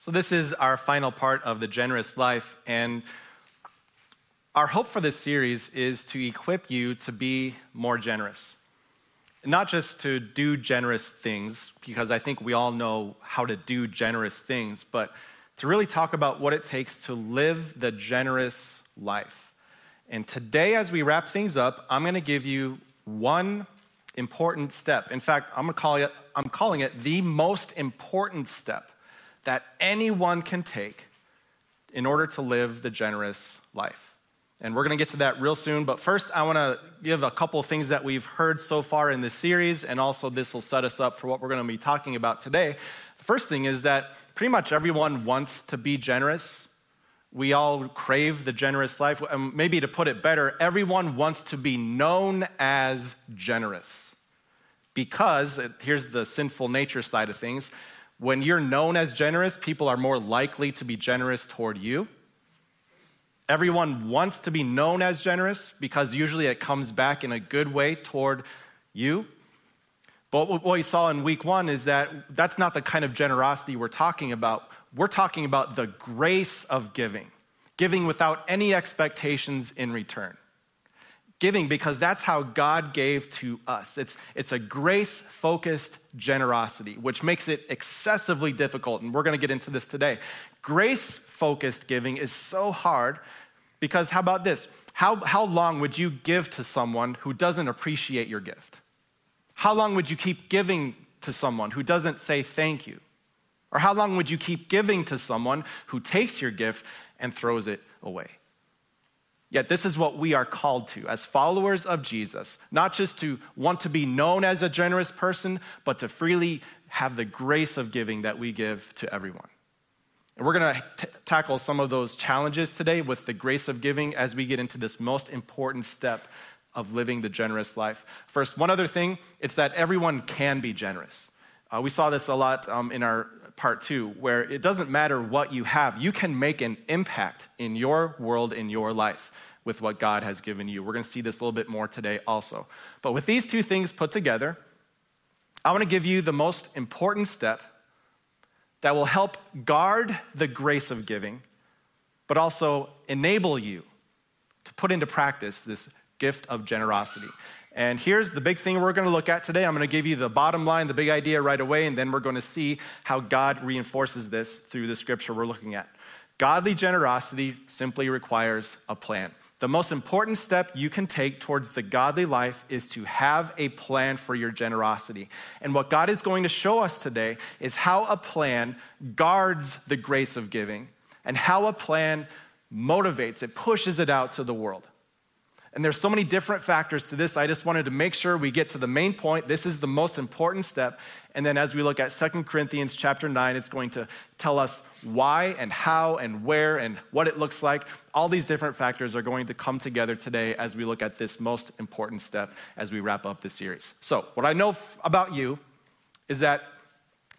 So, this is our final part of the generous life. And our hope for this series is to equip you to be more generous. Not just to do generous things, because I think we all know how to do generous things, but to really talk about what it takes to live the generous life. And today, as we wrap things up, I'm going to give you one important step. In fact, I'm, gonna call it, I'm calling it the most important step that anyone can take in order to live the generous life. And we're going to get to that real soon. But first, I want to give a couple things that we've heard so far in this series, and also this will set us up for what we're going to be talking about today. The first thing is that pretty much everyone wants to be generous. We all crave the generous life. And maybe to put it better, everyone wants to be known as generous. Because, here's the sinful nature side of things when you're known as generous, people are more likely to be generous toward you. Everyone wants to be known as generous because usually it comes back in a good way toward you. But what we saw in week one is that that's not the kind of generosity we're talking about. We're talking about the grace of giving, giving without any expectations in return giving because that's how God gave to us. It's, it's a grace focused generosity, which makes it excessively difficult. And we're going to get into this today. Grace focused giving is so hard because, how about this? How, how long would you give to someone who doesn't appreciate your gift? How long would you keep giving to someone who doesn't say thank you? Or how long would you keep giving to someone who takes your gift and throws it away? Yet, this is what we are called to as followers of Jesus, not just to want to be known as a generous person, but to freely have the grace of giving that we give to everyone. And we're going to tackle some of those challenges today with the grace of giving as we get into this most important step of living the generous life. First, one other thing it's that everyone can be generous. Uh, we saw this a lot um, in our part two, where it doesn't matter what you have, you can make an impact in your world, in your life, with what God has given you. We're going to see this a little bit more today also. But with these two things put together, I want to give you the most important step that will help guard the grace of giving, but also enable you to put into practice this gift of generosity. And here's the big thing we're going to look at today. I'm going to give you the bottom line, the big idea right away, and then we're going to see how God reinforces this through the scripture we're looking at. Godly generosity simply requires a plan. The most important step you can take towards the godly life is to have a plan for your generosity. And what God is going to show us today is how a plan guards the grace of giving and how a plan motivates it, pushes it out to the world. And there's so many different factors to this. I just wanted to make sure we get to the main point. This is the most important step. And then as we look at Second Corinthians chapter 9, it's going to tell us why and how and where and what it looks like. All these different factors are going to come together today as we look at this most important step as we wrap up this series. So, what I know f- about you is that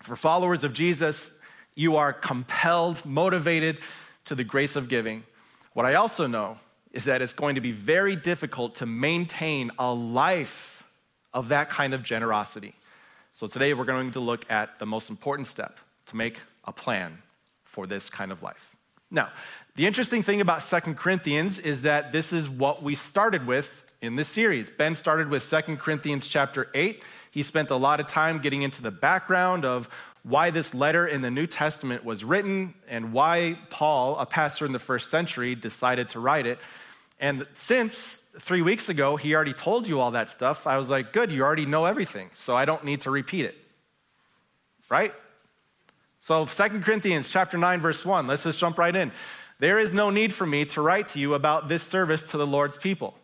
for followers of Jesus, you are compelled, motivated to the grace of giving. What I also know is that it's going to be very difficult to maintain a life of that kind of generosity. So today we're going to look at the most important step to make a plan for this kind of life. Now, the interesting thing about Second Corinthians is that this is what we started with in this series. Ben started with Second Corinthians chapter 8. He spent a lot of time getting into the background of why this letter in the New Testament was written and why Paul, a pastor in the first century, decided to write it. And since three weeks ago he already told you all that stuff, I was like, good, you already know everything, so I don't need to repeat it. Right? So Second Corinthians chapter 9, verse 1, let's just jump right in. There is no need for me to write to you about this service to the Lord's people.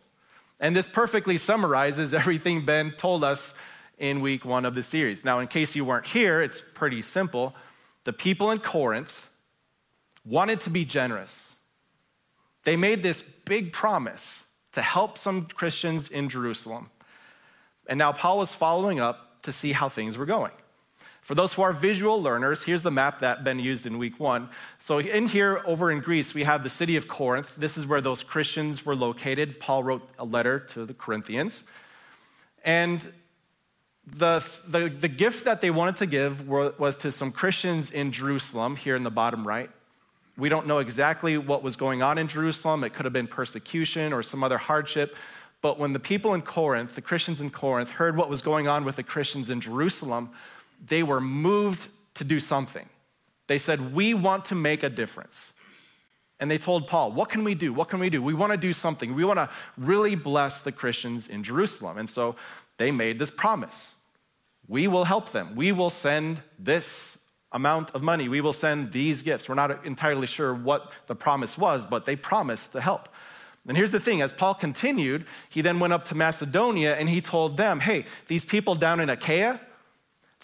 And this perfectly summarizes everything Ben told us in week one of the series. Now, in case you weren't here, it's pretty simple. The people in Corinth wanted to be generous. They made this big promise to help some Christians in Jerusalem. And now Paul is following up to see how things were going. For those who are visual learners, here's the map that Ben used in week one. So, in here over in Greece, we have the city of Corinth. This is where those Christians were located. Paul wrote a letter to the Corinthians. And the, the, the gift that they wanted to give was to some Christians in Jerusalem, here in the bottom right. We don't know exactly what was going on in Jerusalem. It could have been persecution or some other hardship. But when the people in Corinth, the Christians in Corinth, heard what was going on with the Christians in Jerusalem, they were moved to do something. They said, We want to make a difference. And they told Paul, What can we do? What can we do? We want to do something. We want to really bless the Christians in Jerusalem. And so they made this promise We will help them. We will send this amount of money. We will send these gifts. We're not entirely sure what the promise was, but they promised to help. And here's the thing as Paul continued, he then went up to Macedonia and he told them, Hey, these people down in Achaia,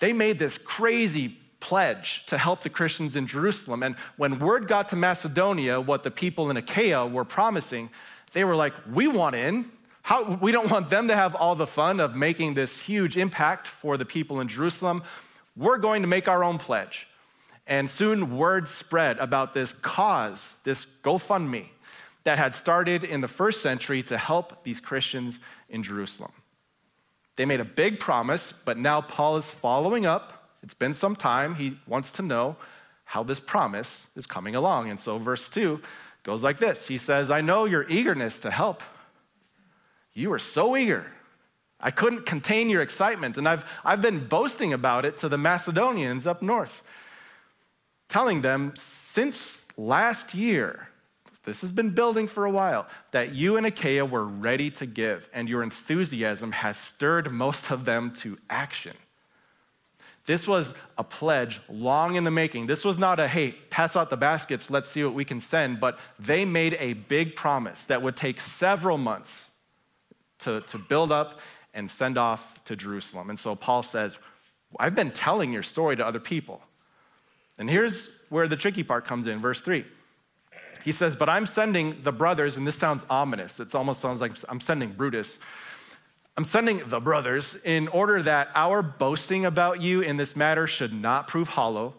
they made this crazy pledge to help the Christians in Jerusalem. And when word got to Macedonia, what the people in Achaia were promising, they were like, We want in. How, we don't want them to have all the fun of making this huge impact for the people in Jerusalem. We're going to make our own pledge. And soon word spread about this cause, this GoFundMe, that had started in the first century to help these Christians in Jerusalem. They made a big promise, but now Paul is following up it's been some time. He wants to know how this promise is coming along. And so, verse 2 goes like this He says, I know your eagerness to help. You are so eager. I couldn't contain your excitement, and I've, I've been boasting about it to the Macedonians up north, telling them since last year, this has been building for a while, that you and Achaia were ready to give, and your enthusiasm has stirred most of them to action. This was a pledge long in the making. This was not a, hey, pass out the baskets, let's see what we can send, but they made a big promise that would take several months to, to build up and send off to Jerusalem. And so Paul says, I've been telling your story to other people. And here's where the tricky part comes in, verse 3. He says, But I'm sending the brothers, and this sounds ominous. It almost sounds like I'm sending Brutus. I'm sending the brothers in order that our boasting about you in this matter should not prove hollow,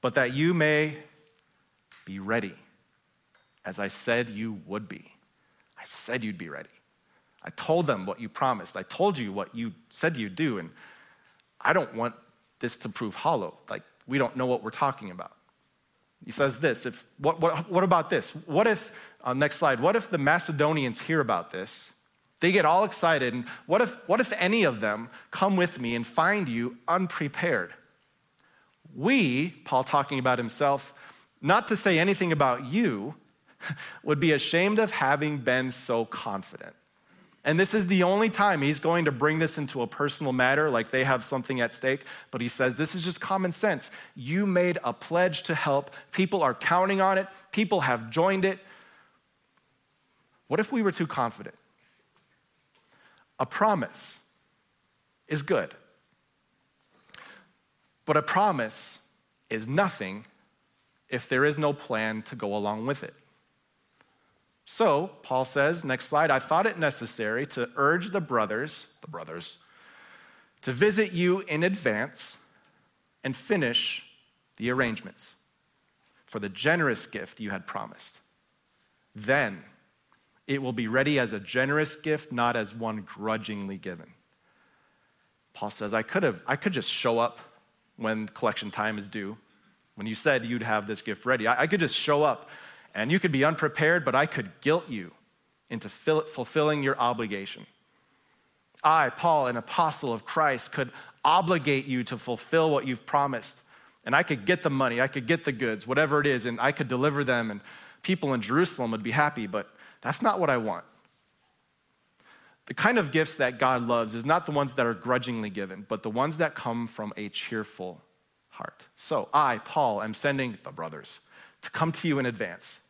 but that you may be ready, as I said you would be. I said you'd be ready. I told them what you promised. I told you what you said you'd do, and I don't want this to prove hollow. Like, we don't know what we're talking about. He says this if, what, what, what about this? What if, uh, next slide, what if the Macedonians hear about this they get all excited. And what if, what if any of them come with me and find you unprepared? We, Paul talking about himself, not to say anything about you, would be ashamed of having been so confident. And this is the only time he's going to bring this into a personal matter, like they have something at stake. But he says, This is just common sense. You made a pledge to help. People are counting on it, people have joined it. What if we were too confident? A promise is good, but a promise is nothing if there is no plan to go along with it. So, Paul says, next slide, I thought it necessary to urge the brothers, the brothers, to visit you in advance and finish the arrangements for the generous gift you had promised. Then it will be ready as a generous gift, not as one grudgingly given. Paul says, I could have, I could just show up when collection time is due. When you said you'd have this gift ready, I, I could just show up and you could be unprepared, but I could guilt you into fulfilling your obligation. I, Paul, an apostle of Christ, could obligate you to fulfill what you've promised. And I could get the money, I could get the goods, whatever it is, and I could deliver them, and people in Jerusalem would be happy. But that's not what I want. The kind of gifts that God loves is not the ones that are grudgingly given, but the ones that come from a cheerful heart. So I, Paul, am sending the brothers to come to you in advance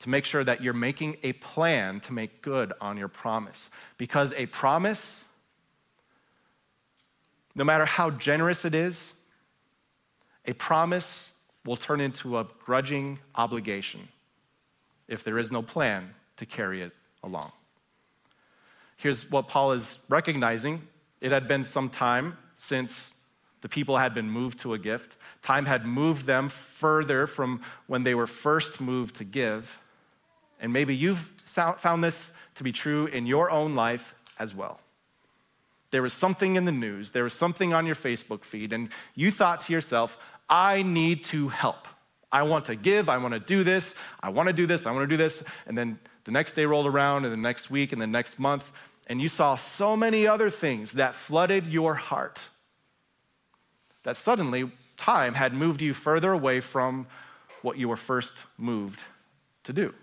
to make sure that you're making a plan to make good on your promise. Because a promise, no matter how generous it is, a promise will turn into a grudging obligation if there is no plan to carry it along. Here's what Paul is recognizing it had been some time since the people had been moved to a gift. Time had moved them further from when they were first moved to give. And maybe you've found this to be true in your own life as well. there was something in the news, there was something on your Facebook feed, and you thought to yourself, I need to help. I want to give, I want to do this, I want to do this, I want to do this. And then the next day rolled around, and the next week, and the next month, and you saw so many other things that flooded your heart that suddenly time had moved you further away from what you were first moved to do.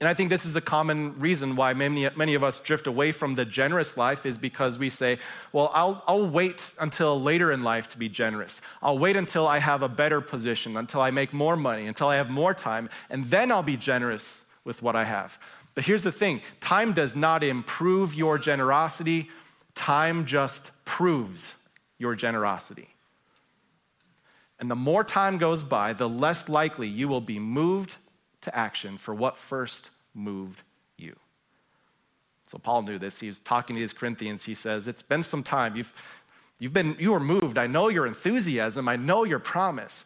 And I think this is a common reason why many, many of us drift away from the generous life is because we say, well, I'll, I'll wait until later in life to be generous. I'll wait until I have a better position, until I make more money, until I have more time, and then I'll be generous with what I have. But here's the thing time does not improve your generosity, time just proves your generosity. And the more time goes by, the less likely you will be moved to action for what first moved you. So Paul knew this. He was talking to his Corinthians. He says, It's been some time. You've, you've been, you were moved. I know your enthusiasm. I know your promise.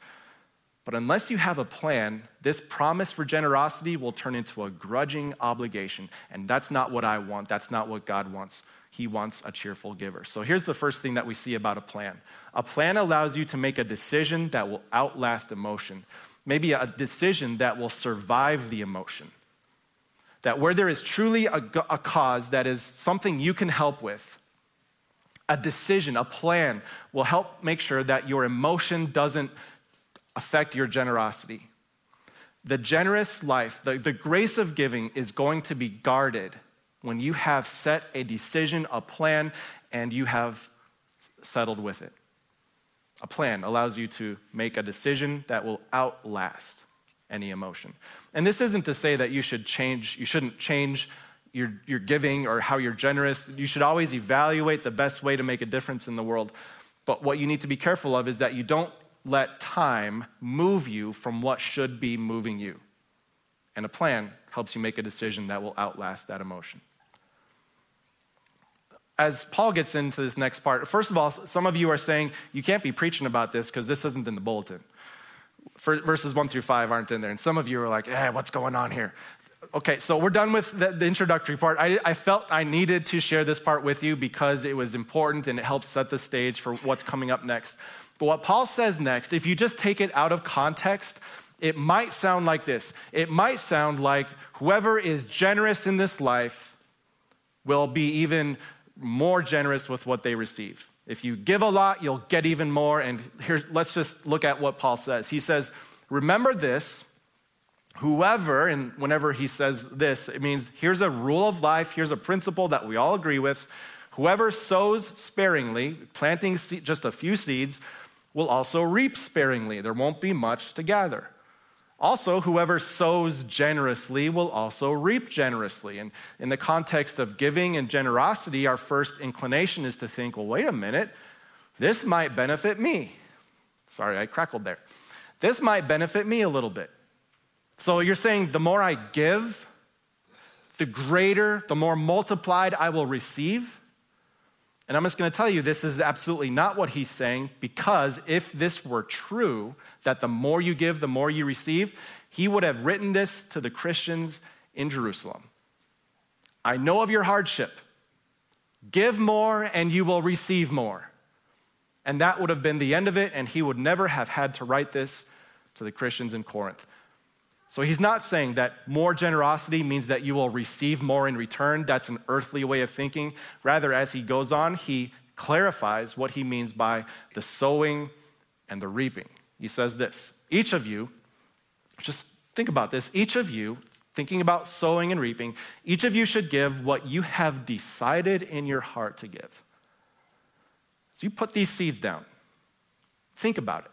But unless you have a plan, this promise for generosity will turn into a grudging obligation. And that's not what I want. That's not what God wants. He wants a cheerful giver. So here's the first thing that we see about a plan a plan allows you to make a decision that will outlast emotion maybe a decision that will survive the emotion. That where there is truly a, a, cause that is something you can help with, a decision, a plan will help make sure that your emotion doesn't affect your generosity. The generous life, the, the grace of giving is going to be guarded when you have set a decision, a plan, and you have settled with it. A plan allows you to make a decision that will outlast any emotion. And this isn't to say that you should change, you shouldn't change your, your giving or how you're generous. You should always evaluate the best way to make a difference in the world. But what you need to be careful of is that you don't let time move you from what should be moving you. And a plan helps you make a decision that will outlast that emotion as Paul gets into this next part, first of all, some of you are saying you can't be preaching about this because this isn't in the bulletin. For verses one through five aren't in there. And some of you are like, eh, what's going on here? Okay, so we're done with the, the introductory part. I, I, felt I needed to share this part with you because it was important and it helps set the stage for what's coming up next. But what Paul says next, if you just take it out of context, it might sound like this. It might sound like whoever is generous in this life will be even more generous with what they receive. If you give a lot, you'll get even more. And here, let's just look at what Paul says. He says, Remember this, whoever, and whenever he says this, it means here's a rule of life, here's a principle that we all agree with. Whoever sows sparingly, planting just a few seeds, will also reap sparingly. There won't be much to gather. Also, whoever sows generously will also reap generously. And in the context of giving and generosity, our first inclination is to think, well, wait a minute, this might benefit me. Sorry, I crackled there. This might benefit me a little bit. So you're saying the more I give, the greater, the more multiplied I will receive? And I'm just going to tell you, this is absolutely not what he's saying, because if this were true, that the more you give, the more you receive, he would have written this to the Christians in Jerusalem. I know of your hardship. Give more, and you will receive more. And that would have been the end of it, and he would never have had to write this to the Christians in Corinth. So he's not saying that more generosity means that you will receive more in return. That's an earthly way of thinking. Rather, as he goes on, he clarifies what he means by the sowing and the reaping. He says this each of you, just think about this, each of you, thinking about sowing and reaping, each of you should give what you have decided in your heart to give. So you put these seeds down, think about it.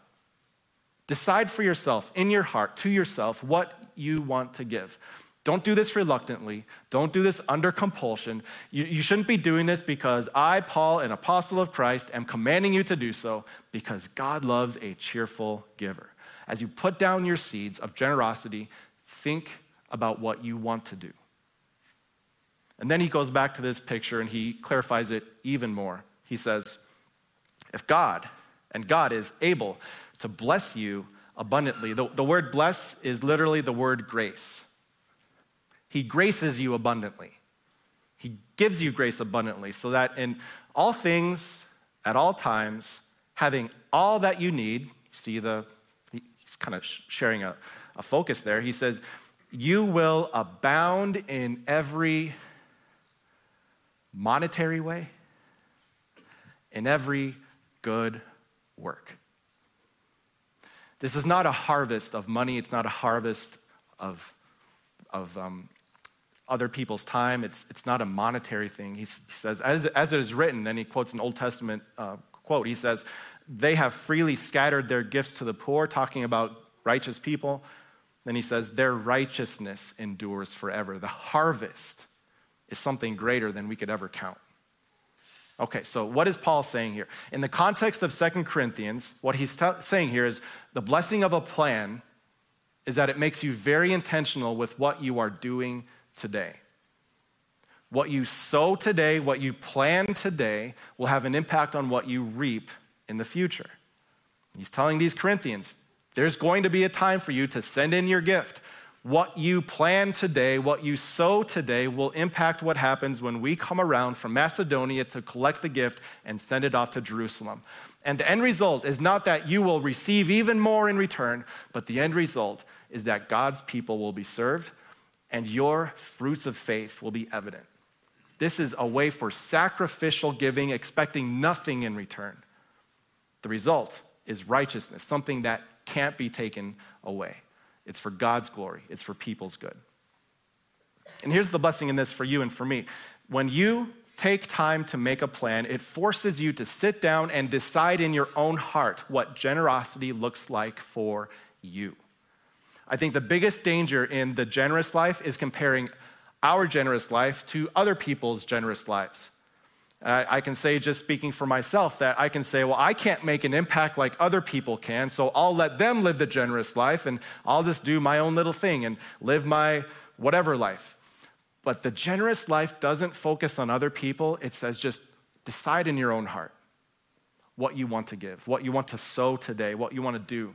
Decide for yourself, in your heart, to yourself, what you want to give. Don't do this reluctantly. Don't do this under compulsion. You, you, shouldn't be doing this because I, Paul, an apostle of Christ, am commanding you to do so because God loves a cheerful giver. As you put down your seeds of generosity, think about what you want to do. And then he goes back to this picture and he clarifies it even more. He says, If God, and God is able to bless you abundantly. The, the word bless is literally the word grace. He graces you abundantly. He gives you grace abundantly, so that in all things, at all times, having all that you need, see the, he's kind of sharing a, a focus there. He says, You will abound in every monetary way, in every good work. This is not a harvest of money, it's not a harvest of, of um, other people's time. It's, it's not a monetary thing. He, says, as, as it is written, and he quotes an Old Testament uh, quote, he says, They have freely scattered their gifts to the poor, talking about righteous people. Then he says, Their righteousness endures forever. The harvest is something greater than we could ever count. Okay, so what is Paul saying here? In the context of Second Corinthians, what he's t- saying here is the blessing of a plan is that it makes you very intentional with what you are doing today. What you sow today, what you plan today, will have an impact on what you reap in the future. He's telling these Corinthians, there's going to be a time for you to send in your gift. What you plan today, what you sow today, will impact what happens when we come around from Macedonia to collect the gift and send it off to Jerusalem. And the end result is not that you will receive even more in return, but the end result is that God's people will be served and your fruits of faith will be evident. This is a way for sacrificial giving, expecting nothing in return. The result is righteousness, something that can't be taken away. It's for God's glory, it's for people's good. And here's the blessing in this for you and for me. When you take time to make a plan, it forces you to sit down and decide in your own heart what generosity looks like for you. I think the biggest danger in the generous life is comparing our generous life to other people's generous lives. I can say, just speaking for myself, that I can say, well, I can't make an impact like other people can, so I'll let them live the generous life and I'll just do my own little thing and live my whatever life. But the generous life doesn't focus on other people, it says just decide in your own heart what you want to give, what you want to sow today, what you want to do.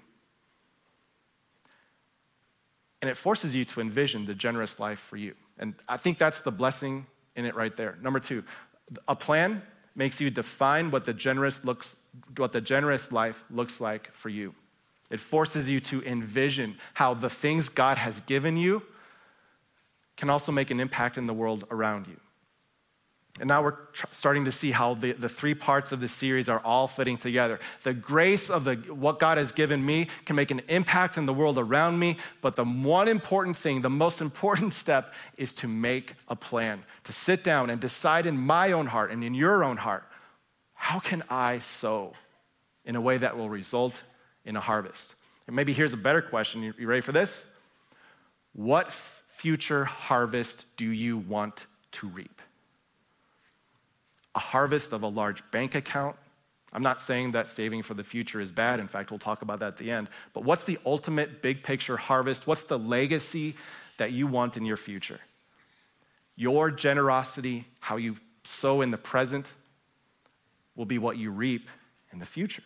And it forces you to envision the generous life for you. And I think that's the blessing in it right there. Number two, a plan makes you define what the generous looks what the generous life looks like for you. It forces you to envision how the things God has given you can also make an impact in the world around you. And now we're tr- starting to see how the, the three parts of the series are all fitting together. The grace of the, what God has given me can make an impact in the world around me, but the one important thing, the most important step, is to make a plan, to sit down and decide in my own heart and in your own heart how can I sow in a way that will result in a harvest? And maybe here's a better question. You, you ready for this? What future harvest do you want to reap? A harvest of a large bank account. I'm not saying that saving for the future is bad. In fact, we'll talk about that at the end. But what's the ultimate big picture harvest? What's the legacy that you want in your future? Your generosity, how you sow in the present, will be what you reap in the future.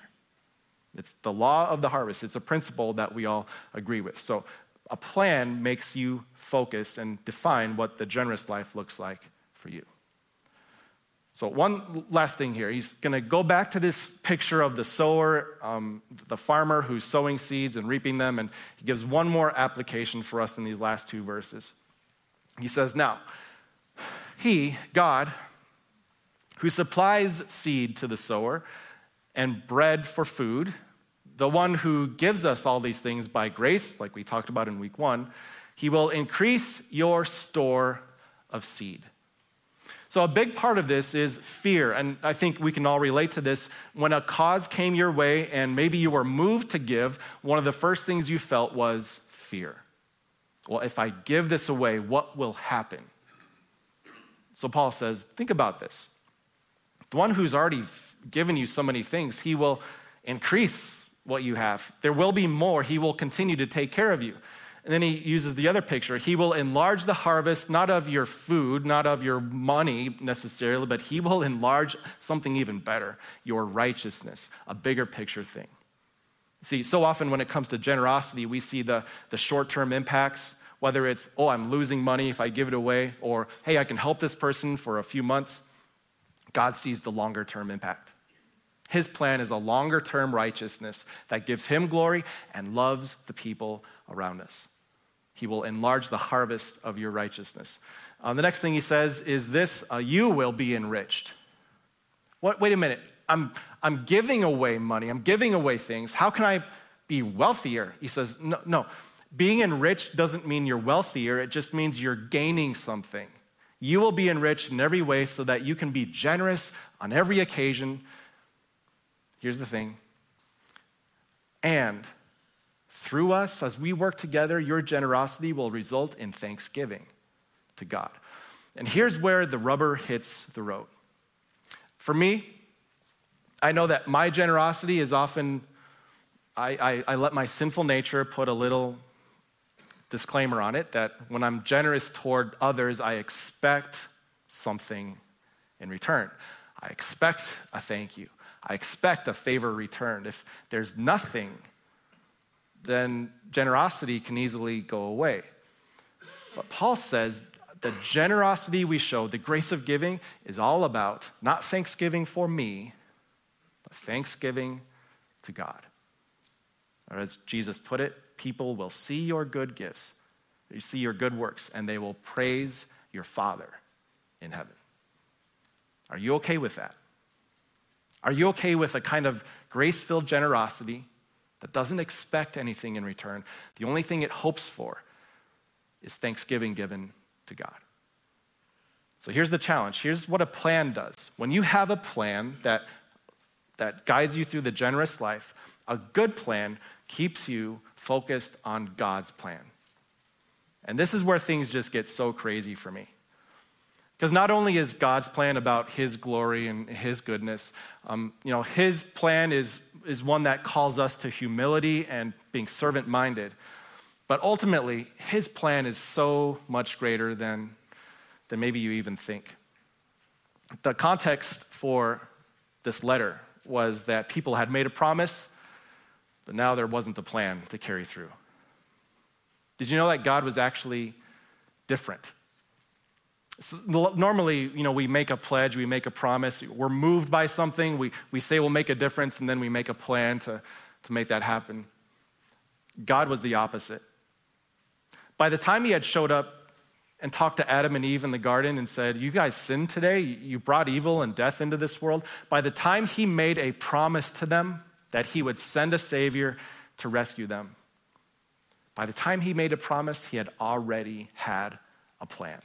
It's the law of the harvest. It's a principle that we all agree with. So, a plan makes you focus and define what the generous life looks like for you. So, one last thing here. He's going to go back to this picture of the sower, um, the farmer who's sowing seeds and reaping them, and he gives one more application for us in these last two verses. He says, Now, he, God, who supplies seed to the sower and bread for food, the one who gives us all these things by grace, like we talked about in week one, he will increase your store of seed so, a big part of this is fear. And I think we can all relate to this. When a cause came your way and maybe you were moved to give, one of the first things you felt was fear. Well, if I give this away, what will happen? So, Paul says, think about this. The one who's already given you so many things, he will increase what you have. There will be more. He will continue to take care of you. And then he uses the other picture. He will enlarge the harvest, not of your food, not of your money necessarily, but he will enlarge something even better your righteousness, a bigger picture thing. See, so often when it comes to generosity, we see the, the short term impacts. whether it's, oh, I'm losing money if I give it away, or hey, I can help this person for a few months, God sees the longer term impact. His plan is a longer term righteousness that gives him glory and loves the people around us. He will enlarge the harvest of your righteousness. Uh, the next thing he says is this uh, you will be enriched. What, wait a minute. I'm, I'm giving away money, I'm giving away things. How can I be wealthier? He says, no, no. Being enriched doesn't mean you're wealthier, it just means you're gaining something. You will be enriched in every way so that you can be generous on every occasion. Here's the thing. And through us, as we work together, your generosity will result in thanksgiving to God. And here's where the rubber hits the road. For me, I know that my generosity is often, I, I, I let my sinful nature put a little disclaimer on it that when I'm generous toward others, I expect something in return. I expect a thank you. I expect a favor returned. If there's nothing, then generosity can easily go away. But Paul says the generosity we show, the grace of giving, is all about not thanksgiving for me, but thanksgiving to God. Or as Jesus put it, people will see your good gifts, you see your good works, and they will praise your Father in heaven. Are you okay with that? Are you okay with a kind of grace filled generosity that doesn't expect anything in return? The only thing it hopes for is thanksgiving given to God. So here's the challenge. Here's what a plan does. When you have a plan that, that guides you through the generous life, a good plan keeps you focused on God's plan. And this is where things just get so crazy for me. Because not only is God's plan about His glory and His goodness, um, you know, His plan is, is one that calls us to humility and being servant minded. But ultimately, His plan is so much greater than, than maybe you even think. The context for this letter was that people had made a promise, but now there wasn't a plan to carry through. Did you know that God was actually different? So normally, you know, we make a pledge, we make a promise, we're moved by something, we, we say we'll make a difference, and then we make a plan to, to make that happen. God was the opposite. By the time he had showed up and talked to Adam and Eve in the garden and said, You guys sinned today, you brought evil and death into this world, by the time he made a promise to them that he would send a Savior to rescue them, by the time he made a promise, he had already had a plan.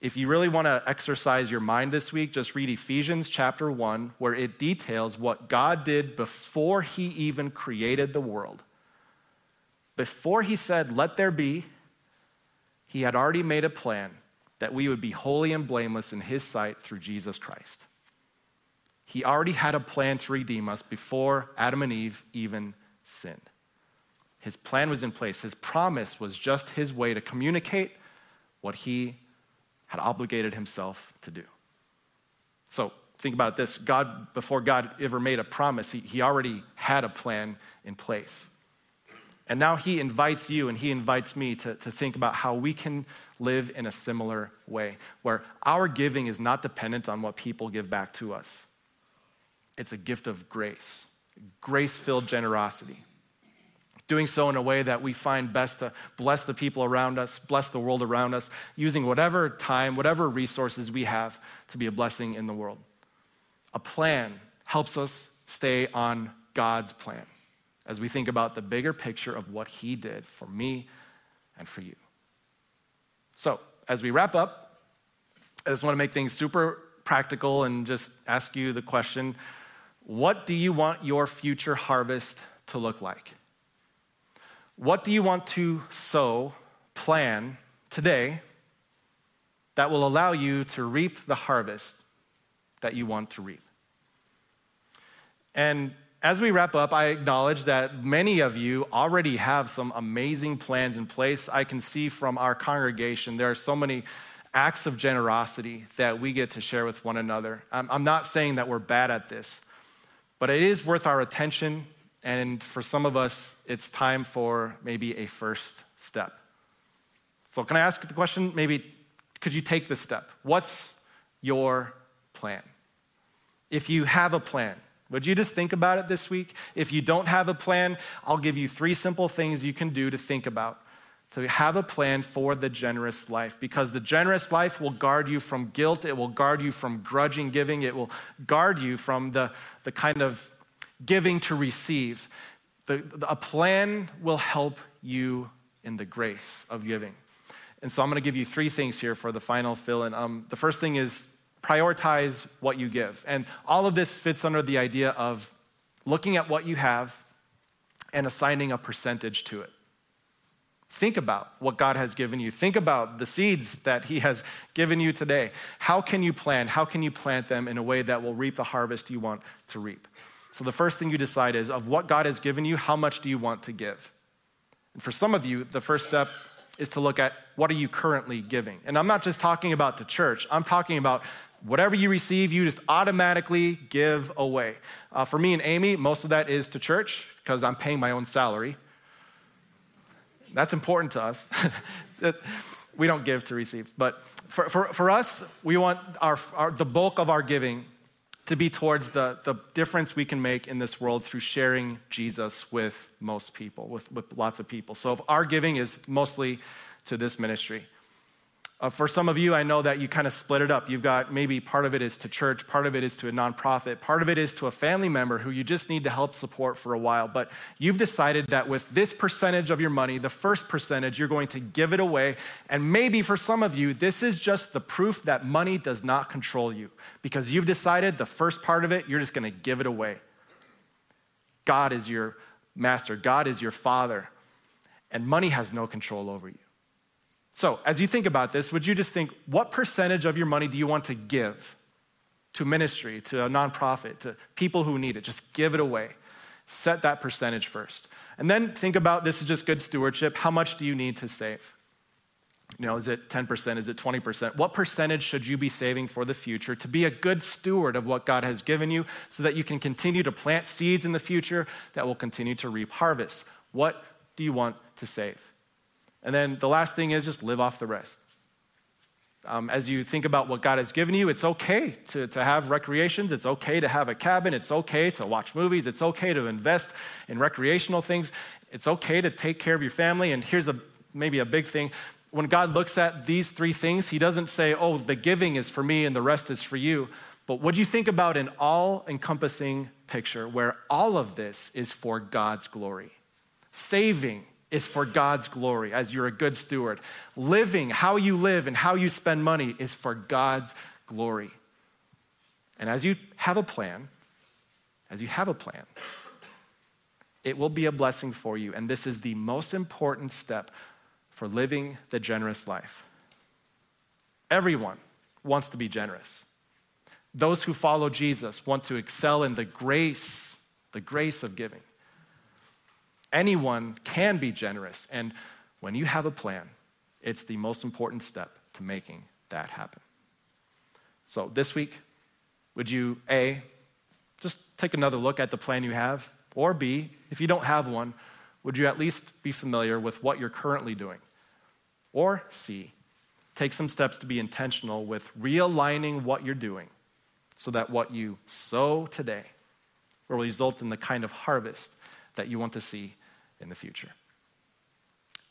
If you really want to exercise your mind this week, just read Ephesians chapter 1, where it details what God did before he even created the world. Before he said, Let there be, he had already made a plan that we would be holy and blameless in his sight through Jesus Christ. He already had a plan to redeem us before Adam and Eve even sinned. His plan was in place. His promise was just his way to communicate what he had obligated himself to do. So think about this God, before God ever made a promise, he, he already had a plan in place. And now he invites you and he invites me to, to think about how we can live in a similar way, where our giving is not dependent on what people give back to us. It's a gift of grace, grace filled generosity doing so in a way that we find best to bless the people around us, bless the world around us, using whatever time, whatever resources we have to be a blessing in the world. A plan helps us stay on God's plan as we think about the bigger picture of what He did for me and for you. So, as we wrap up, I just want to make things super practical and just ask you the question what do you want your future harvest to look like? What do you want to sow, plan today that will allow you to reap the harvest that you want to reap? And as we wrap up, I acknowledge that many of you already have some amazing plans in place. I can see from our congregation there are so many acts of generosity that we get to share with one another. I'm, not saying that we're bad at this, but it is worth our attention And for some of us, it's time for maybe a first step. So, can I ask the question? Maybe could you take this step? What's your plan? If you have a plan, would you just think about it this week? If you don't have a plan, I'll give you three simple things you can do to think about. To have a plan for the generous life, because the generous life will guard you from guilt, it will guard you from grudging giving, it will guard you from the, the kind of giving to receive. The, the, a plan will help you in the grace of giving. And so I'm going to give you three things here for the final fill in. Um, the first thing is prioritize what you give. And all of this fits under the idea of looking at what you have and assigning a percentage to it. Think about what God has given you. Think about the seeds that He has given you today. How can you plan? How can you plant them in a way that will reap the harvest you want to reap? So, the first thing you decide is of what God has given you, how much do you want to give? And for some of you, the first step is to look at what are you currently giving? And I'm not just talking about the church, I'm talking about whatever you receive, you just automatically give away. Uh, for me and Amy, most of that is to church because I'm paying my own salary. That's important to us. we don't give to receive. But for, for, for us, we want our, our, the bulk of our giving to be towards the, the difference we can make in this world through sharing Jesus with most people, with, with lots of people. So if our giving is mostly to this ministry. Uh, for some of you, I know that you kind of split it up. You've got maybe part of it is to church, part of it is to a nonprofit, part of it is to a family member who you just need to help support for a while. But you've decided that with this percentage of your money, the first percentage, you're going to give it away. And maybe for some of you, this is just the proof that money does not control you because you've decided the first part of it, you're just going to give it away. God is your master, God is your father, and money has no control over you. So, as you think about this, would you just think what percentage of your money do you want to give to ministry, to a nonprofit, to people who need it? Just give it away. Set that percentage first. And then think about this is just good stewardship. How much do you need to save? You know, is it 10%? Is it 20%? What percentage should you be saving for the future to be a good steward of what God has given you so that you can continue to plant seeds in the future that will continue to reap harvests? What do you want to save? And then the last thing is just live off the rest. Um, as you think about what God has given you, it's okay to, to have recreations. It's okay to have a cabin. It's okay to watch movies. It's okay to invest in recreational things. It's okay to take care of your family. And here's a maybe a big thing. When God looks at these three things, He doesn't say, oh, the giving is for me and the rest is for you. But what do you think about an all encompassing picture where all of this is for God's glory? Saving, is for God's glory as you're a good steward. Living, how you live and how you spend money is for God's glory. And as you have a plan, as you have a plan, it will be a blessing for you. And this is the most important step for living the generous life. Everyone wants to be generous. Those who follow Jesus want to excel in the grace, the grace of giving. Anyone can be generous. And when you have a plan, it's the most important step to making that happen. So this week, would you A, just take another look at the plan you have? Or B, if you don't have one, would you at least be familiar with what you're currently doing? Or C, take some steps to be intentional with realigning what you're doing so that what you sow today will result in the kind of harvest that you want to see in the future.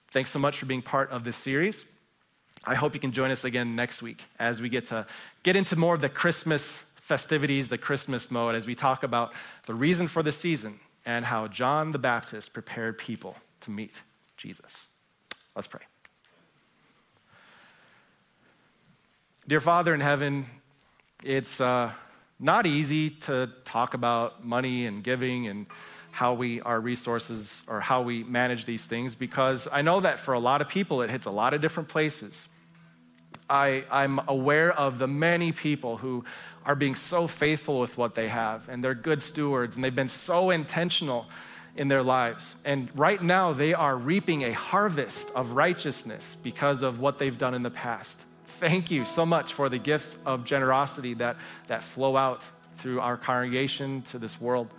Thanks so much for being part of this series. I hope you can join us again next week as we get to get into more of the Christmas festivities, the Christmas mode, as we talk about the reason for the season and how John the Baptist prepared people to meet Jesus. Let's pray. Dear Father in heaven, it's uh, not easy to talk about money and giving and how we our resources or how we manage these things because I know that for a lot of people it hits a lot of different places. I, I'm aware of the many people who are being so faithful with what they have and they're good stewards and they've been so intentional in their lives. And right now they are reaping a harvest of righteousness because of what they've done in the past. Thank you so much for the gifts of generosity that, that flow out through our congregation to this world.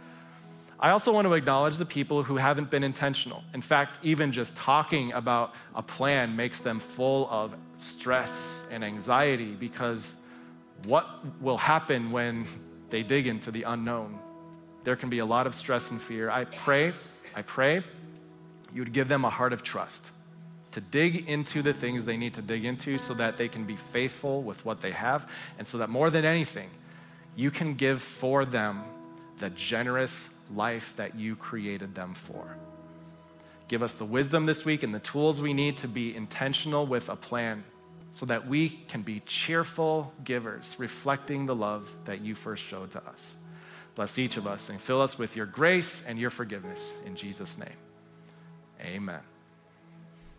I also want to acknowledge the people who haven't been intentional. In fact, even just talking about a plan makes them full of stress and anxiety because what will happen when they dig into the unknown? There can be a lot of stress and fear. I pray, I pray you would give them a heart of trust to dig into the things they need to dig into so that they can be faithful with what they have, and so that more than anything, you can give for them the generous life that you created them for. Give us the wisdom this week and the tools we need to be intentional with a plan so that we can be cheerful givers, reflecting the love that you first showed to us. Bless each of us and fill us with your grace and your forgiveness. In Jesus' name, amen.